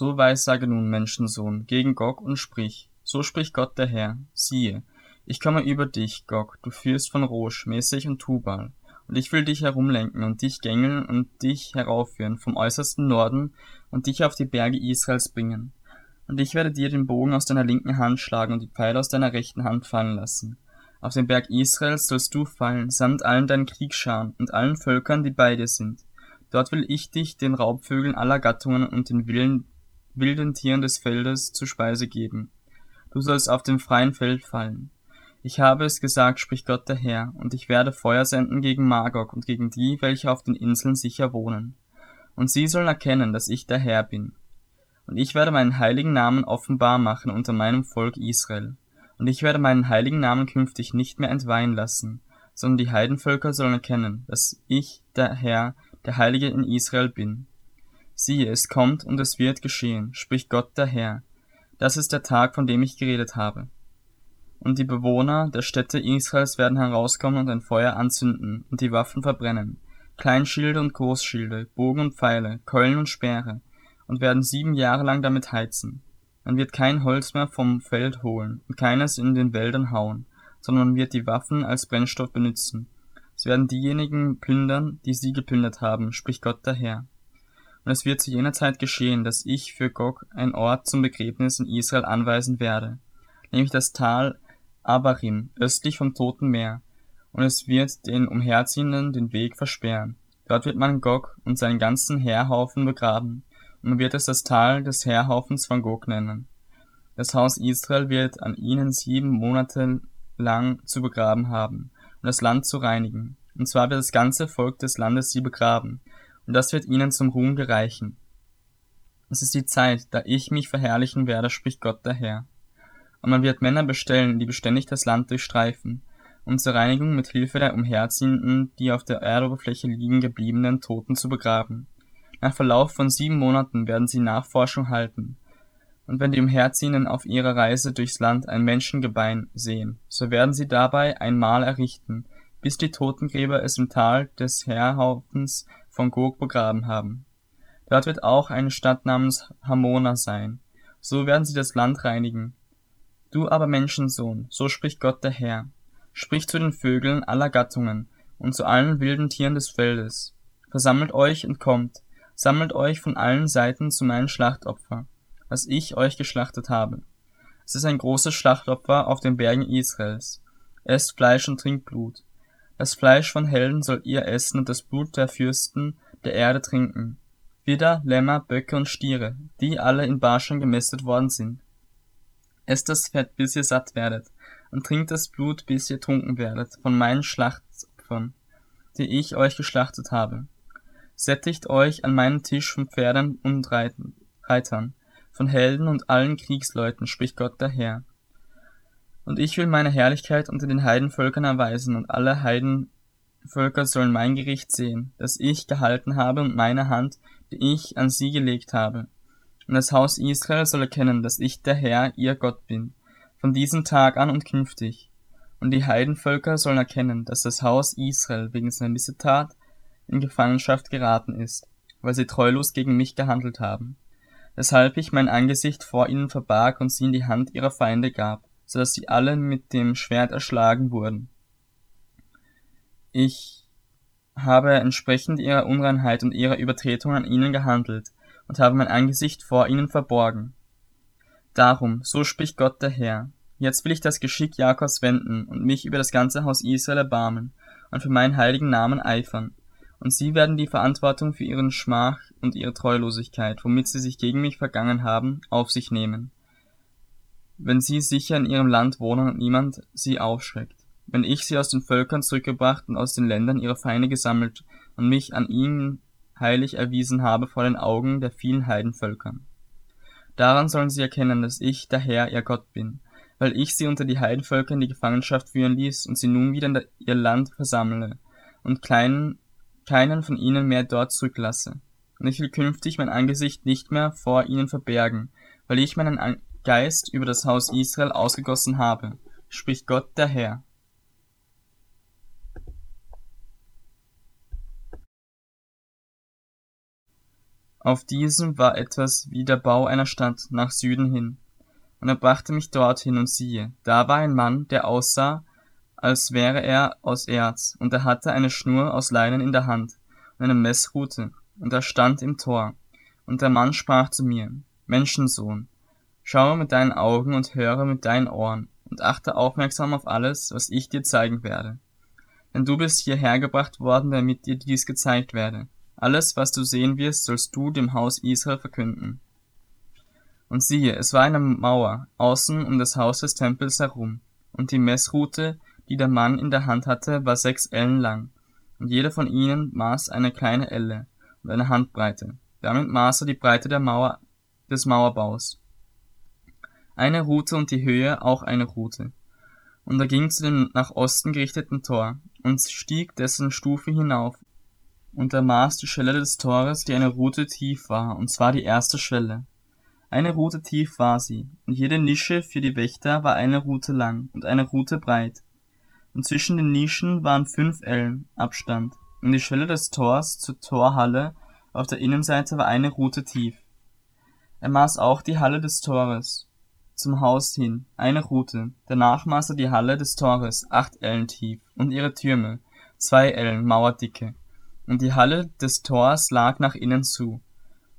So weissage nun, Menschensohn, gegen Gog und sprich, so spricht Gott der Herr, siehe, ich komme über dich, Gog, du Fürst von Rosch, Mäßig und Tubal, und ich will dich herumlenken und dich gängeln und dich heraufführen vom äußersten Norden und dich auf die Berge Israels bringen. Und ich werde dir den Bogen aus deiner linken Hand schlagen und die Pfeile aus deiner rechten Hand fallen lassen. Auf den Berg Israels sollst du fallen, samt allen deinen Kriegsscharen und allen Völkern, die bei dir sind. Dort will ich dich den Raubvögeln aller Gattungen und den wilden, wilden Tieren des Feldes zu Speise geben. Du sollst auf dem freien Feld fallen. Ich habe es gesagt, spricht Gott der Herr, und ich werde Feuer senden gegen Magog und gegen die, welche auf den Inseln sicher wohnen. Und sie sollen erkennen, dass ich der Herr bin. Und ich werde meinen heiligen Namen offenbar machen unter meinem Volk Israel. Und ich werde meinen heiligen Namen künftig nicht mehr entweihen lassen, sondern die Heidenvölker sollen erkennen, dass ich, der Herr, der Heilige in Israel bin. Siehe, es kommt und es wird geschehen, spricht Gott der Herr. Das ist der Tag, von dem ich geredet habe und die Bewohner der Städte Israels werden herauskommen und ein Feuer anzünden und die Waffen verbrennen, Kleinschilde und Großschilde, Bogen und Pfeile, Keulen und Speere, und werden sieben Jahre lang damit heizen. Man wird kein Holz mehr vom Feld holen und keines in den Wäldern hauen, sondern man wird die Waffen als Brennstoff benutzen. Es werden diejenigen plündern, die sie geplündert haben, spricht Gott der Herr. Und es wird zu jener Zeit geschehen, dass ich für Gog ein Ort zum Begräbnis in Israel anweisen werde, nämlich das Tal Abarim, östlich vom Toten Meer, und es wird den Umherziehenden den Weg versperren. Dort wird man Gog und seinen ganzen Heerhaufen begraben, und man wird es das Tal des Heerhaufens von Gog nennen. Das Haus Israel wird an ihnen sieben Monate lang zu begraben haben, um das Land zu reinigen. Und zwar wird das ganze Volk des Landes sie begraben, und das wird ihnen zum Ruhm gereichen. Es ist die Zeit, da ich mich verherrlichen werde, spricht Gott der Herr und man wird Männer bestellen, die beständig das Land durchstreifen, um zur Reinigung mit Hilfe der Umherziehenden die auf der Erdoberfläche liegen gebliebenen Toten zu begraben. Nach Verlauf von sieben Monaten werden sie Nachforschung halten, und wenn die Umherziehenden auf ihrer Reise durchs Land ein Menschengebein sehen, so werden sie dabei ein Mahl errichten, bis die Totengräber es im Tal des Heerhaufens von Gog begraben haben. Dort wird auch eine Stadt namens Hamona sein. So werden sie das Land reinigen, Du aber Menschensohn, so spricht Gott der Herr, sprich zu den Vögeln aller Gattungen und zu allen wilden Tieren des Feldes. Versammelt euch und kommt, sammelt euch von allen Seiten zu meinem Schlachtopfer, was ich euch geschlachtet habe. Es ist ein großes Schlachtopfer auf den Bergen Israels. Esst Fleisch und trinkt Blut. Das Fleisch von Helden sollt ihr essen und das Blut der Fürsten der Erde trinken. Widder, Lämmer, Böcke und Stiere, die alle in Barschan gemästet worden sind. Esst das Fett, bis ihr satt werdet, und trinkt das Blut, bis ihr trunken werdet, von meinen Schlachtopfern, die ich euch geschlachtet habe. Sättigt euch an meinem Tisch von Pferden und Reitern, von Helden und allen Kriegsleuten, spricht Gott der Herr. Und ich will meine Herrlichkeit unter den Heidenvölkern erweisen, und alle Heidenvölker sollen mein Gericht sehen, das ich gehalten habe und meine Hand, die ich an sie gelegt habe. Und das Haus Israel soll erkennen, dass ich der Herr, ihr Gott bin, von diesem Tag an und künftig. Und die Heidenvölker sollen erkennen, dass das Haus Israel wegen seiner Missetat in Gefangenschaft geraten ist, weil sie treulos gegen mich gehandelt haben. Weshalb ich mein Angesicht vor ihnen verbarg und sie in die Hand ihrer Feinde gab, so dass sie alle mit dem Schwert erschlagen wurden. Ich habe entsprechend ihrer Unreinheit und ihrer Übertretung an ihnen gehandelt, und habe mein Angesicht vor ihnen verborgen. Darum, so spricht Gott der Herr, jetzt will ich das Geschick Jakobs wenden und mich über das ganze Haus Israel erbarmen und für meinen heiligen Namen eifern, und sie werden die Verantwortung für ihren Schmach und ihre Treulosigkeit, womit sie sich gegen mich vergangen haben, auf sich nehmen. Wenn sie sicher in ihrem Land wohnen und niemand sie aufschreckt, wenn ich sie aus den Völkern zurückgebracht und aus den Ländern ihrer Feinde gesammelt und mich an ihnen heilig erwiesen habe vor den Augen der vielen Heidenvölkern. Daran sollen sie erkennen, dass ich, der Herr, ihr Gott bin, weil ich sie unter die Heidenvölker in die Gefangenschaft führen ließ und sie nun wieder in ihr Land versammle und keinen, keinen von ihnen mehr dort zurücklasse. Und ich will künftig mein Angesicht nicht mehr vor ihnen verbergen, weil ich meinen Geist über das Haus Israel ausgegossen habe, spricht Gott der Herr. Auf diesem war etwas wie der Bau einer Stadt nach Süden hin. Und er brachte mich dorthin, und siehe, da war ein Mann, der aussah, als wäre er aus Erz, und er hatte eine Schnur aus Leinen in der Hand und eine Messrute, und er stand im Tor. Und der Mann sprach zu mir, Menschensohn, schaue mit deinen Augen und höre mit deinen Ohren, und achte aufmerksam auf alles, was ich dir zeigen werde. Denn du bist hierher gebracht worden, damit dir dies gezeigt werde. Alles, was du sehen wirst, sollst du dem Haus Israel verkünden. Und siehe, es war eine Mauer außen um das Haus des Tempels herum, und die Messrute, die der Mann in der Hand hatte, war sechs Ellen lang, und jeder von ihnen maß eine kleine Elle und eine Handbreite. Damit maß er die Breite der Mauer des Mauerbaus. Eine Rute und die Höhe auch eine Rute. Und er ging zu dem nach Osten gerichteten Tor und stieg dessen Stufe hinauf und er maß die Schwelle des Tores, die eine Rute tief war, und zwar die erste Schwelle. Eine Rute tief war sie, und jede Nische für die Wächter war eine Rute lang und eine Rute breit. Und zwischen den Nischen waren fünf Ellen Abstand, und die Schwelle des Tors zur Torhalle auf der Innenseite war eine Rute tief. Er maß auch die Halle des Tores zum Haus hin, eine Rute. Danach maß er die Halle des Tores, acht Ellen tief, und ihre Türme, zwei Ellen Mauerdicke und die Halle des Tors lag nach innen zu.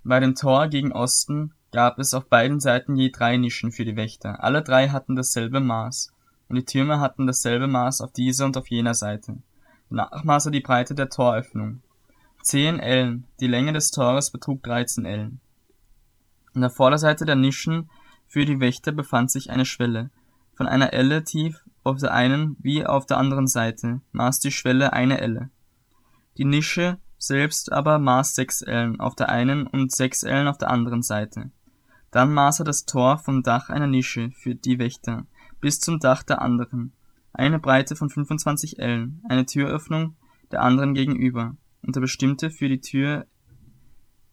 Bei dem Tor gegen Osten gab es auf beiden Seiten je drei Nischen für die Wächter. Alle drei hatten dasselbe Maß, und die Türme hatten dasselbe Maß auf dieser und auf jener Seite. Danach maß er die Breite der Toröffnung. Zehn Ellen, die Länge des Tores betrug dreizehn Ellen. An der Vorderseite der Nischen für die Wächter befand sich eine Schwelle, von einer Elle tief auf der einen wie auf der anderen Seite, maß die Schwelle eine Elle. Die Nische selbst aber maß sechs Ellen auf der einen und sechs Ellen auf der anderen Seite. Dann maß er das Tor vom Dach einer Nische für die Wächter bis zum Dach der anderen, eine Breite von 25 Ellen, eine Türöffnung der anderen gegenüber, und er bestimmte für die Türme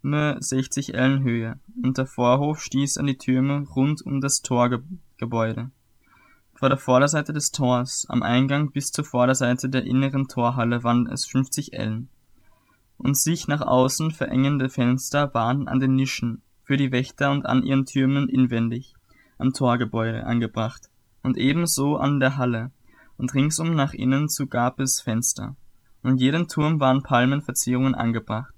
60 Ellen Höhe, und der Vorhof stieß an die Türme rund um das Torgebäude vor der Vorderseite des Tors, am Eingang bis zur Vorderseite der inneren Torhalle waren es 50 Ellen. Und sich nach außen verengende Fenster waren an den Nischen für die Wächter und an ihren Türmen inwendig am Torgebäude angebracht und ebenso an der Halle, und ringsum nach innen zu gab es Fenster, und jeden Turm waren Palmenverzierungen angebracht.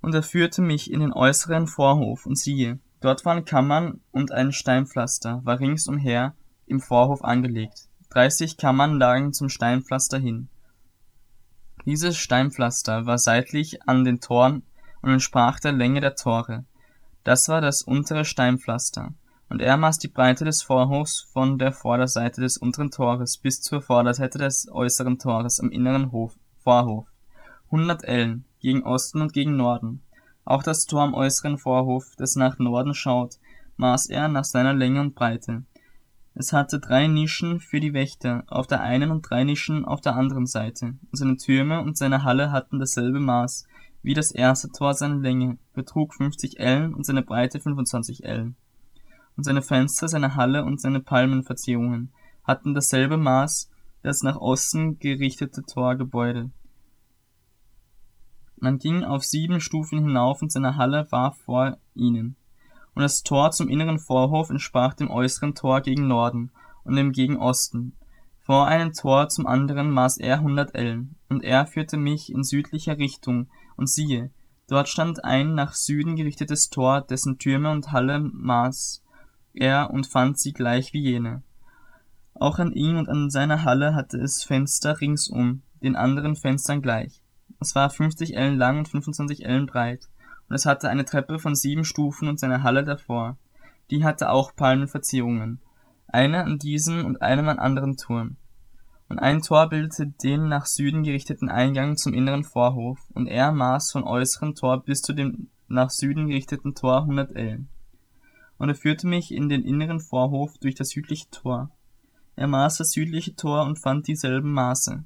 Und er führte mich in den äußeren Vorhof, und siehe, Dort waren Kammern und ein Steinpflaster war ringsumher im Vorhof angelegt. Dreißig Kammern lagen zum Steinpflaster hin. Dieses Steinpflaster war seitlich an den Toren und entsprach der Länge der Tore. Das war das untere Steinpflaster. Und er maß die Breite des Vorhofs von der Vorderseite des unteren Tores bis zur Vorderseite des äußeren Tores am inneren Hof, Vorhof. Hundert Ellen, gegen Osten und gegen Norden. Auch das Tor am äußeren Vorhof, das nach Norden schaut, maß er nach seiner Länge und Breite. Es hatte drei Nischen für die Wächter auf der einen und drei Nischen auf der anderen Seite, und seine Türme und seine Halle hatten dasselbe Maß, wie das erste Tor seine Länge, betrug 50 Ellen und seine Breite 25 Ellen. Und seine Fenster, seine Halle und seine Palmenverzierungen hatten dasselbe Maß, das nach Osten gerichtete Torgebäude. Man ging auf sieben Stufen hinauf und seine Halle war vor ihnen. Und das Tor zum inneren Vorhof entsprach dem äußeren Tor gegen Norden und dem gegen Osten. Vor einem Tor zum anderen maß er hundert Ellen, und er führte mich in südlicher Richtung, und siehe, dort stand ein nach Süden gerichtetes Tor, dessen Türme und Halle maß er und fand sie gleich wie jene. Auch an ihm und an seiner Halle hatte es Fenster ringsum, den anderen Fenstern gleich. Es war 50 Ellen lang und 25 Ellen breit, und es hatte eine Treppe von sieben Stufen und seine Halle davor. Die hatte auch Palmenverzierungen, eine an diesem und einem an anderen Turm. Und ein Tor bildete den nach Süden gerichteten Eingang zum inneren Vorhof, und er maß von äußeren Tor bis zu dem nach Süden gerichteten Tor hundert Ellen. Und er führte mich in den inneren Vorhof durch das südliche Tor. Er maß das südliche Tor und fand dieselben Maße.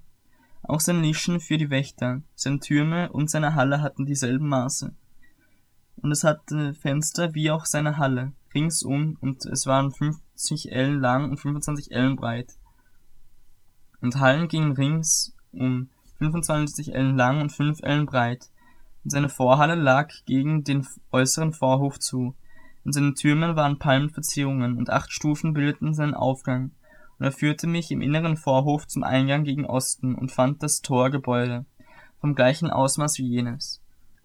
Auch seine Nischen für die Wächter, seine Türme und seine Halle hatten dieselben Maße. Und es hatte Fenster wie auch seine Halle, ringsum, und es waren 50 Ellen lang und 25 Ellen breit. Und Hallen gingen rings um 25 Ellen lang und 5 Ellen breit. und seine Vorhalle lag gegen den äußeren Vorhof zu. In seinen Türmen waren Palmenverzierungen, und acht Stufen bildeten seinen Aufgang, und er führte mich im inneren Vorhof zum Eingang gegen Osten und fand das Torgebäude, vom gleichen Ausmaß wie jenes.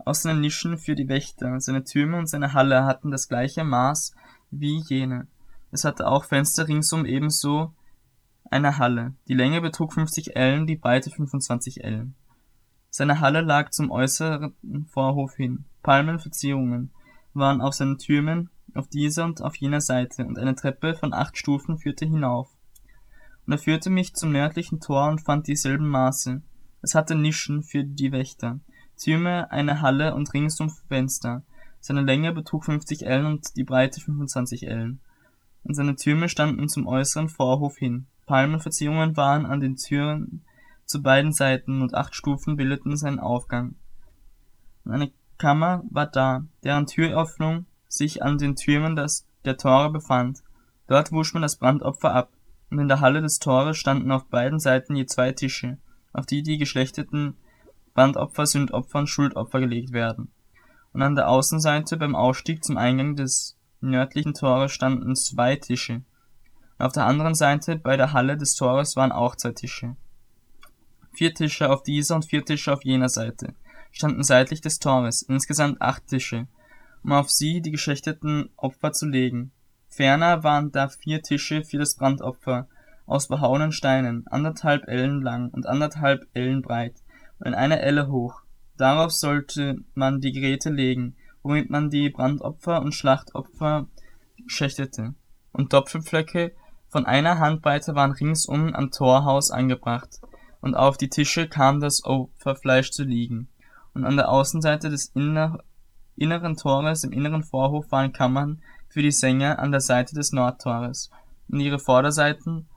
Auch seine Nischen für die Wächter, seine Türme und seine Halle hatten das gleiche Maß wie jene. Es hatte auch Fenster ringsum ebenso eine Halle. Die Länge betrug 50 Ellen, die Breite 25 Ellen. Seine Halle lag zum äußeren Vorhof hin. Palmenverzierungen waren auf seinen Türmen auf dieser und auf jener Seite, und eine Treppe von acht Stufen führte hinauf. Und er führte mich zum nördlichen Tor und fand dieselben Maße. Es hatte Nischen für die Wächter, Türme, eine Halle und ringsum Fenster. Seine Länge betrug 50 Ellen und die Breite 25 Ellen. Und seine Türme standen zum äußeren Vorhof hin. Palmenverzierungen waren an den Türen zu beiden Seiten und acht Stufen bildeten seinen Aufgang. Und eine Kammer war da, deren Türöffnung sich an den Türmen des, der Tore befand. Dort wusch man das Brandopfer ab, in der Halle des Tores standen auf beiden Seiten je zwei Tische, auf die die geschlechteten Brandopfer, Sündopfer und Schuldopfer gelegt werden. Und an der Außenseite beim Ausstieg zum Eingang des nördlichen Tores standen zwei Tische. Und auf der anderen Seite bei der Halle des Tores waren auch zwei Tische. Vier Tische auf dieser und vier Tische auf jener Seite standen seitlich des Tores, insgesamt acht Tische, um auf sie die geschlechteten Opfer zu legen. Ferner waren da vier Tische für das Brandopfer aus behauenen Steinen, anderthalb Ellen lang und anderthalb Ellen breit und eine Elle hoch. Darauf sollte man die Geräte legen, womit man die Brandopfer und Schlachtopfer schächtete. Und Doppelflöcke von einer Handbreite waren ringsum am Torhaus angebracht, und auf die Tische kam das Opferfleisch zu liegen. Und an der Außenseite des inner inneren Tores im inneren Vorhof waren Kammern für die Sänger an der Seite des Nordtores, und ihre Vorderseiten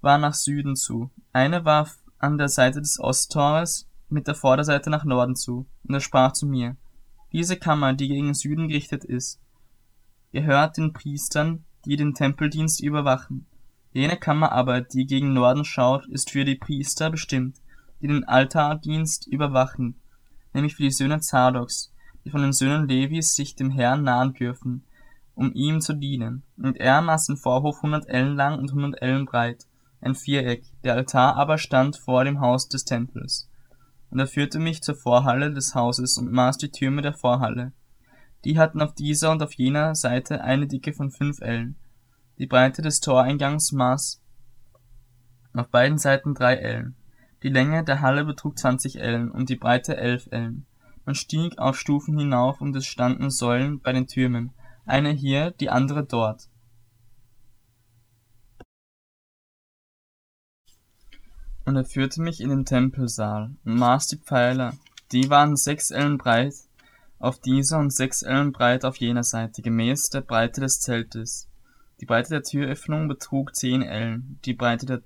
war nach Süden zu. Eine war an der Seite des Osttores mit der Vorderseite nach Norden zu, und er sprach zu mir, diese Kammer, die gegen Süden gerichtet ist, gehört den Priestern, die den Tempeldienst überwachen. Jene Kammer aber, die gegen Norden schaut, ist für die Priester bestimmt, die den Altardienst überwachen, nämlich für die Söhne Zardoks, die von den Söhnen Levis sich dem Herrn nahen dürfen, um ihm zu dienen. Und er maß den Vorhof hundert Ellen lang und hundert Ellen breit, ein Viereck, der Altar aber stand vor dem Haus des Tempels. Und er führte mich zur Vorhalle des Hauses und maß die Türme der Vorhalle. Die hatten auf dieser und auf jener Seite eine Dicke von fünf Ellen. Die Breite des Toreingangs maß auf beiden Seiten drei Ellen. Die Länge der Halle betrug zwanzig Ellen und die Breite elf Ellen. Man stieg auf Stufen hinauf und es standen Säulen bei den Türmen, eine hier, die andere dort. Und er führte mich in den Tempelsaal und maß die Pfeiler. Die waren sechs Ellen breit auf dieser und sechs Ellen breit auf jener Seite, gemäß der Breite des Zeltes. Die Breite der Türöffnung betrug zehn Ellen, die Breite der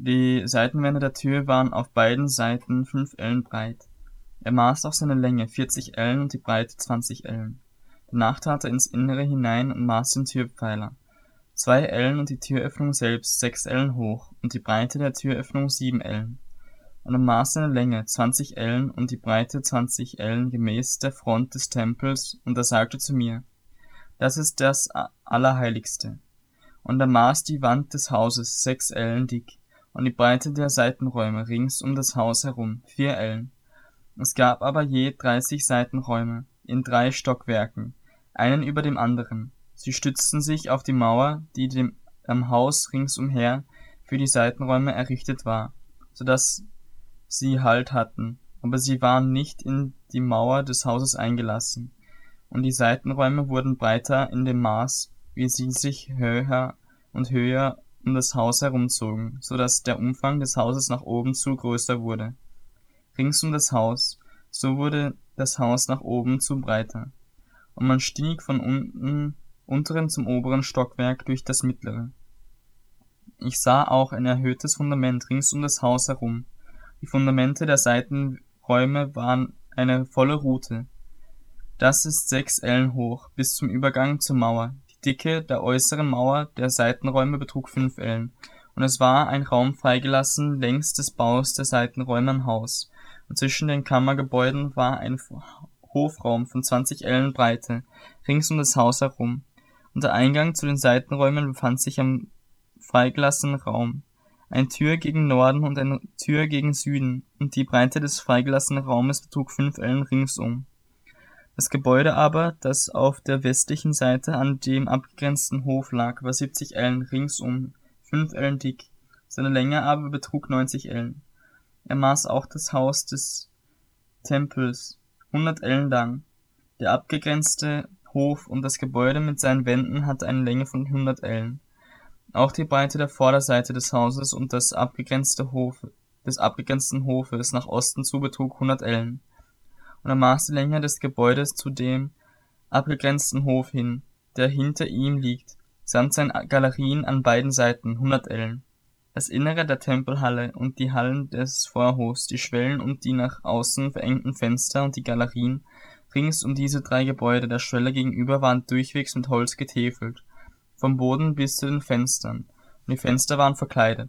die Seitenwände der Tür waren auf beiden Seiten fünf Ellen breit. Er maß auch seine Länge, 40 Ellen, und die Breite 20 Ellen. Danach trat er ins Innere hinein und maß den Türpfeiler. Zwei Ellen und die Türöffnung selbst sechs Ellen hoch und die Breite der Türöffnung sieben Ellen. Und er maß seine Länge, 20 Ellen, und die Breite 20 Ellen gemäß der Front des Tempels, und er sagte zu mir, das ist das Allerheiligste. Und er maß die Wand des Hauses sechs Ellen dick, und die Breite der Seitenräume rings um das Haus herum, vier Ellen. Es gab aber je dreißig Seitenräume, in drei Stockwerken, einen über dem anderen. Sie stützten sich auf die Mauer, die dem am Haus ringsumher für die Seitenräume errichtet war, so dass sie Halt hatten, aber sie waren nicht in die Mauer des Hauses eingelassen, und die Seitenräume wurden breiter in dem Maß, wie sie sich höher und höher um das Haus herumzogen, so dass der Umfang des Hauses nach oben zu größer wurde. Rings um das Haus, so wurde das Haus nach oben zu breiter, und man stieg von unten unteren zum oberen Stockwerk durch das mittlere. Ich sah auch ein erhöhtes Fundament rings um das Haus herum. Die Fundamente der Seitenräume waren eine volle Rute. Das ist sechs Ellen hoch, bis zum Übergang zur Mauer, Dicke der äußeren Mauer der Seitenräume betrug fünf Ellen, und es war ein Raum freigelassen längs des Baus der Seitenräume am Haus, und zwischen den Kammergebäuden war ein Hofraum von 20 Ellen Breite, rings um das Haus herum, und der Eingang zu den Seitenräumen befand sich am freigelassenen Raum. Eine Tür gegen Norden und eine Tür gegen Süden, und die Breite des freigelassenen Raumes betrug fünf Ellen ringsum. Das Gebäude aber, das auf der westlichen Seite an dem abgegrenzten Hof lag, war 70 Ellen ringsum, fünf Ellen dick, seine Länge aber betrug 90 Ellen. Er maß auch das Haus des Tempels, 100 Ellen lang. Der abgegrenzte Hof und das Gebäude mit seinen Wänden hatte eine Länge von 100 Ellen. Auch die Breite der Vorderseite des Hauses und des abgegrenzte Hof, des abgegrenzten Hofes nach Osten zu betrug 100 Ellen. Und er maß die Länge des Gebäudes zu dem abgegrenzten Hof hin, der hinter ihm liegt, samt seinen Galerien an beiden Seiten 100 Ellen. Das Innere der Tempelhalle und die Hallen des Vorhofs, die Schwellen und die nach außen verengten Fenster und die Galerien rings um diese drei Gebäude der Schwelle gegenüber waren durchwegs mit Holz getäfelt vom Boden bis zu den Fenstern, und die Fenster waren verkleidet.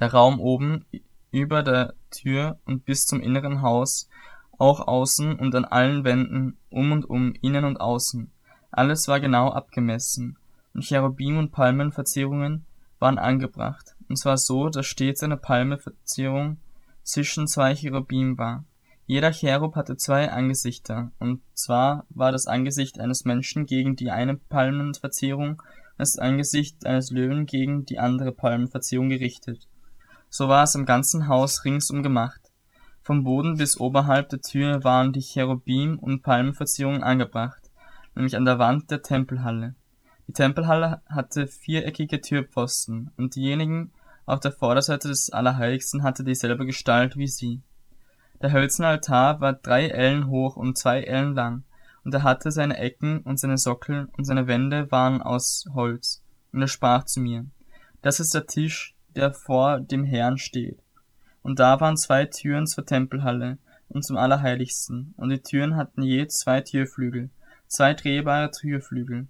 Der Raum oben über der Tür und bis zum inneren Haus, auch außen und an allen Wänden, um und um, innen und außen, alles war genau abgemessen, und Cherubim und Palmenverzierungen waren angebracht, und zwar so, dass stets eine Palmeverzierung zwischen zwei Cherubim war. Jeder Cherub hatte zwei Angesichter, und zwar war das Angesicht eines Menschen gegen die eine Palmenverzierung, das Angesicht eines Löwen gegen die andere Palmenverzierung gerichtet. So war es im ganzen Haus ringsum gemacht. Vom Boden bis oberhalb der Tür waren die Cherubim und Palmenverzierungen angebracht, nämlich an der Wand der Tempelhalle. Die Tempelhalle hatte viereckige Türpfosten, und diejenigen auf der Vorderseite des Allerheiligsten hatte dieselbe Gestalt wie sie. Der hölzerne Altar war drei Ellen hoch und zwei Ellen lang, und er hatte seine Ecken und seine Sockel und seine Wände waren aus Holz. Und er sprach zu mir, das ist der Tisch, der vor dem Herrn steht. Und da waren zwei Türen zur Tempelhalle und zum Allerheiligsten, und die Türen hatten je zwei Türflügel, zwei drehbare Türflügel.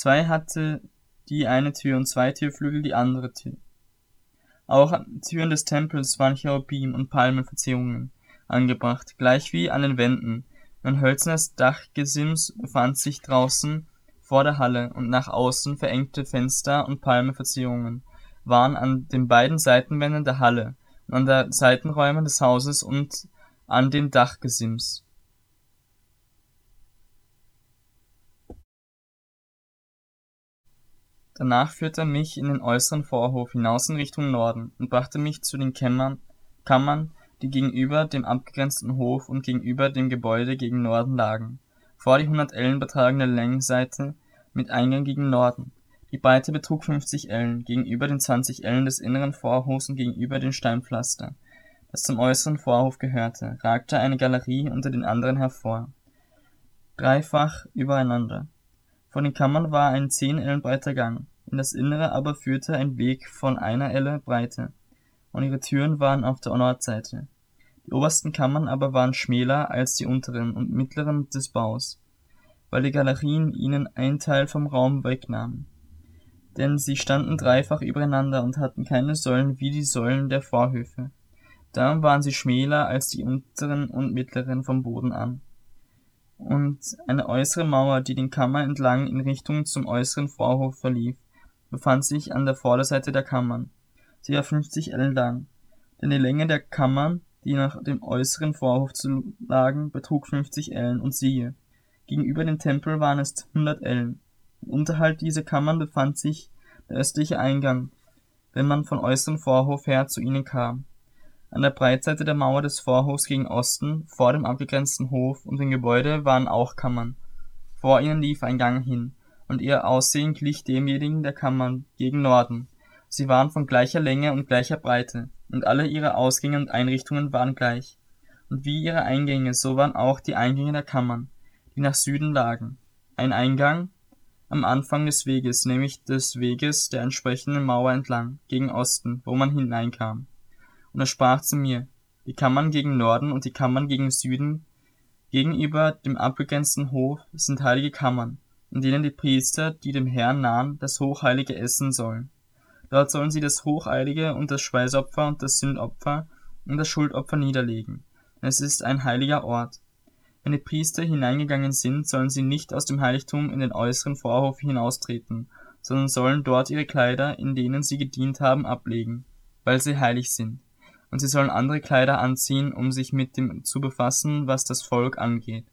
Zwei hatte die eine Tür und zwei Türflügel die andere Tür. Auch an den Türen des Tempels waren Cherubim und Palmenverzierungen, angebracht, gleichwie an den Wänden. Ein hölzernes Dachgesims befand sich draußen vor der Halle, und nach außen verengte Fenster und Palmenverzierungen waren an den beiden Seitenwänden der Halle und an den Seitenräumen des Hauses und an dem Dachgesims. Danach führte er mich in den äußeren Vorhof hinaus in Richtung Norden und brachte mich zu den Kammern die gegenüber dem abgegrenzten Hof und gegenüber dem Gebäude gegen Norden lagen, vor die 100 Ellen betragende Längsseite mit Eingang gegen Norden. Die Breite betrug 50 Ellen, gegenüber den 20 Ellen des inneren Vorhofs und gegenüber dem Steinpflaster, das zum äußeren Vorhof gehörte, ragte eine Galerie unter den anderen hervor, dreifach übereinander. Vor den Kammern war ein 10 Ellen breiter Gang, in das Innere aber führte ein Weg von einer Elle Breite und ihre Türen waren auf der Nordseite. Die obersten Kammern aber waren schmäler als die unteren und mittleren des Baus, weil die Galerien ihnen ein Teil vom Raum wegnahmen. Denn sie standen dreifach übereinander und hatten keine Säulen wie die Säulen der Vorhöfe. Darum waren sie schmäler als die unteren und mittleren vom Boden an. Und eine äußere Mauer, die den Kammer entlang in Richtung zum äußeren Vorhof verlief, befand sich an der Vorderseite der Kammern Sie war 50 Ellen lang, denn die Länge der Kammern, die nach dem äußeren Vorhof zu lagen, betrug 50 Ellen und siehe, gegenüber dem Tempel waren es 100 Ellen. Und unterhalb dieser Kammern befand sich der östliche Eingang, wenn man von äußeren Vorhof her zu ihnen kam. An der Breitseite der Mauer des Vorhofs gegen Osten, vor dem abgegrenzten Hof und dem Gebäude waren auch Kammern. Vor ihnen lief ein Gang hin, und ihr Aussehen glich demjenigen der Kammern gegen Norden, Sie waren von gleicher Länge und gleicher Breite, und alle ihre Ausgänge und Einrichtungen waren gleich. Und wie ihre Eingänge, so waren auch die Eingänge der Kammern, die nach Süden lagen. Ein Eingang am Anfang des Weges, nämlich des Weges der entsprechenden Mauer entlang, gegen Osten, wo man hineinkam. Und er sprach zu mir, die Kammern gegen Norden und die Kammern gegen Süden gegenüber dem abbegrenzten Hof sind heilige Kammern, in denen die Priester, die dem Herrn nahen, das Hochheilige essen sollen. Dort sollen sie das Hocheilige und das Speisopfer und das Sündopfer und das Schuldopfer niederlegen. Es ist ein heiliger Ort. Wenn die Priester hineingegangen sind, sollen sie nicht aus dem Heiligtum in den äußeren Vorhof hinaustreten, sondern sollen dort ihre Kleider, in denen sie gedient haben, ablegen, weil sie heilig sind. Und sie sollen andere Kleider anziehen, um sich mit dem zu befassen, was das Volk angeht.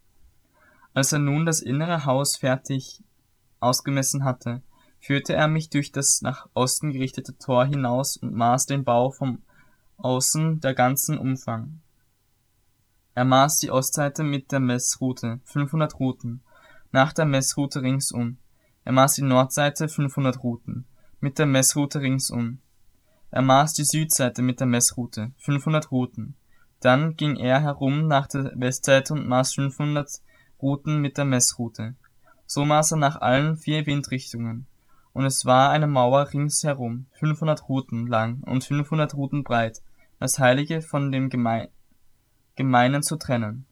Als er nun das innere Haus fertig ausgemessen hatte, führte er mich durch das nach Osten gerichtete Tor hinaus und maß den Bau vom Außen der ganzen Umfang. Er maß die Ostseite mit der Messrute, 500 Ruten, nach der Messrute ringsum. Er maß die Nordseite 500 Ruten, mit der Messrute ringsum. Er maß die Südseite mit der Messrute, 500 Ruten. Dann ging er herum nach der Westseite und maß 500 Ruten mit der Messrute. So maß er nach allen vier Windrichtungen. Und es war eine Mauer ringsherum, 500 Ruten lang und 500 Ruten breit, das Heilige von dem Geme Gemeinen zu trennen.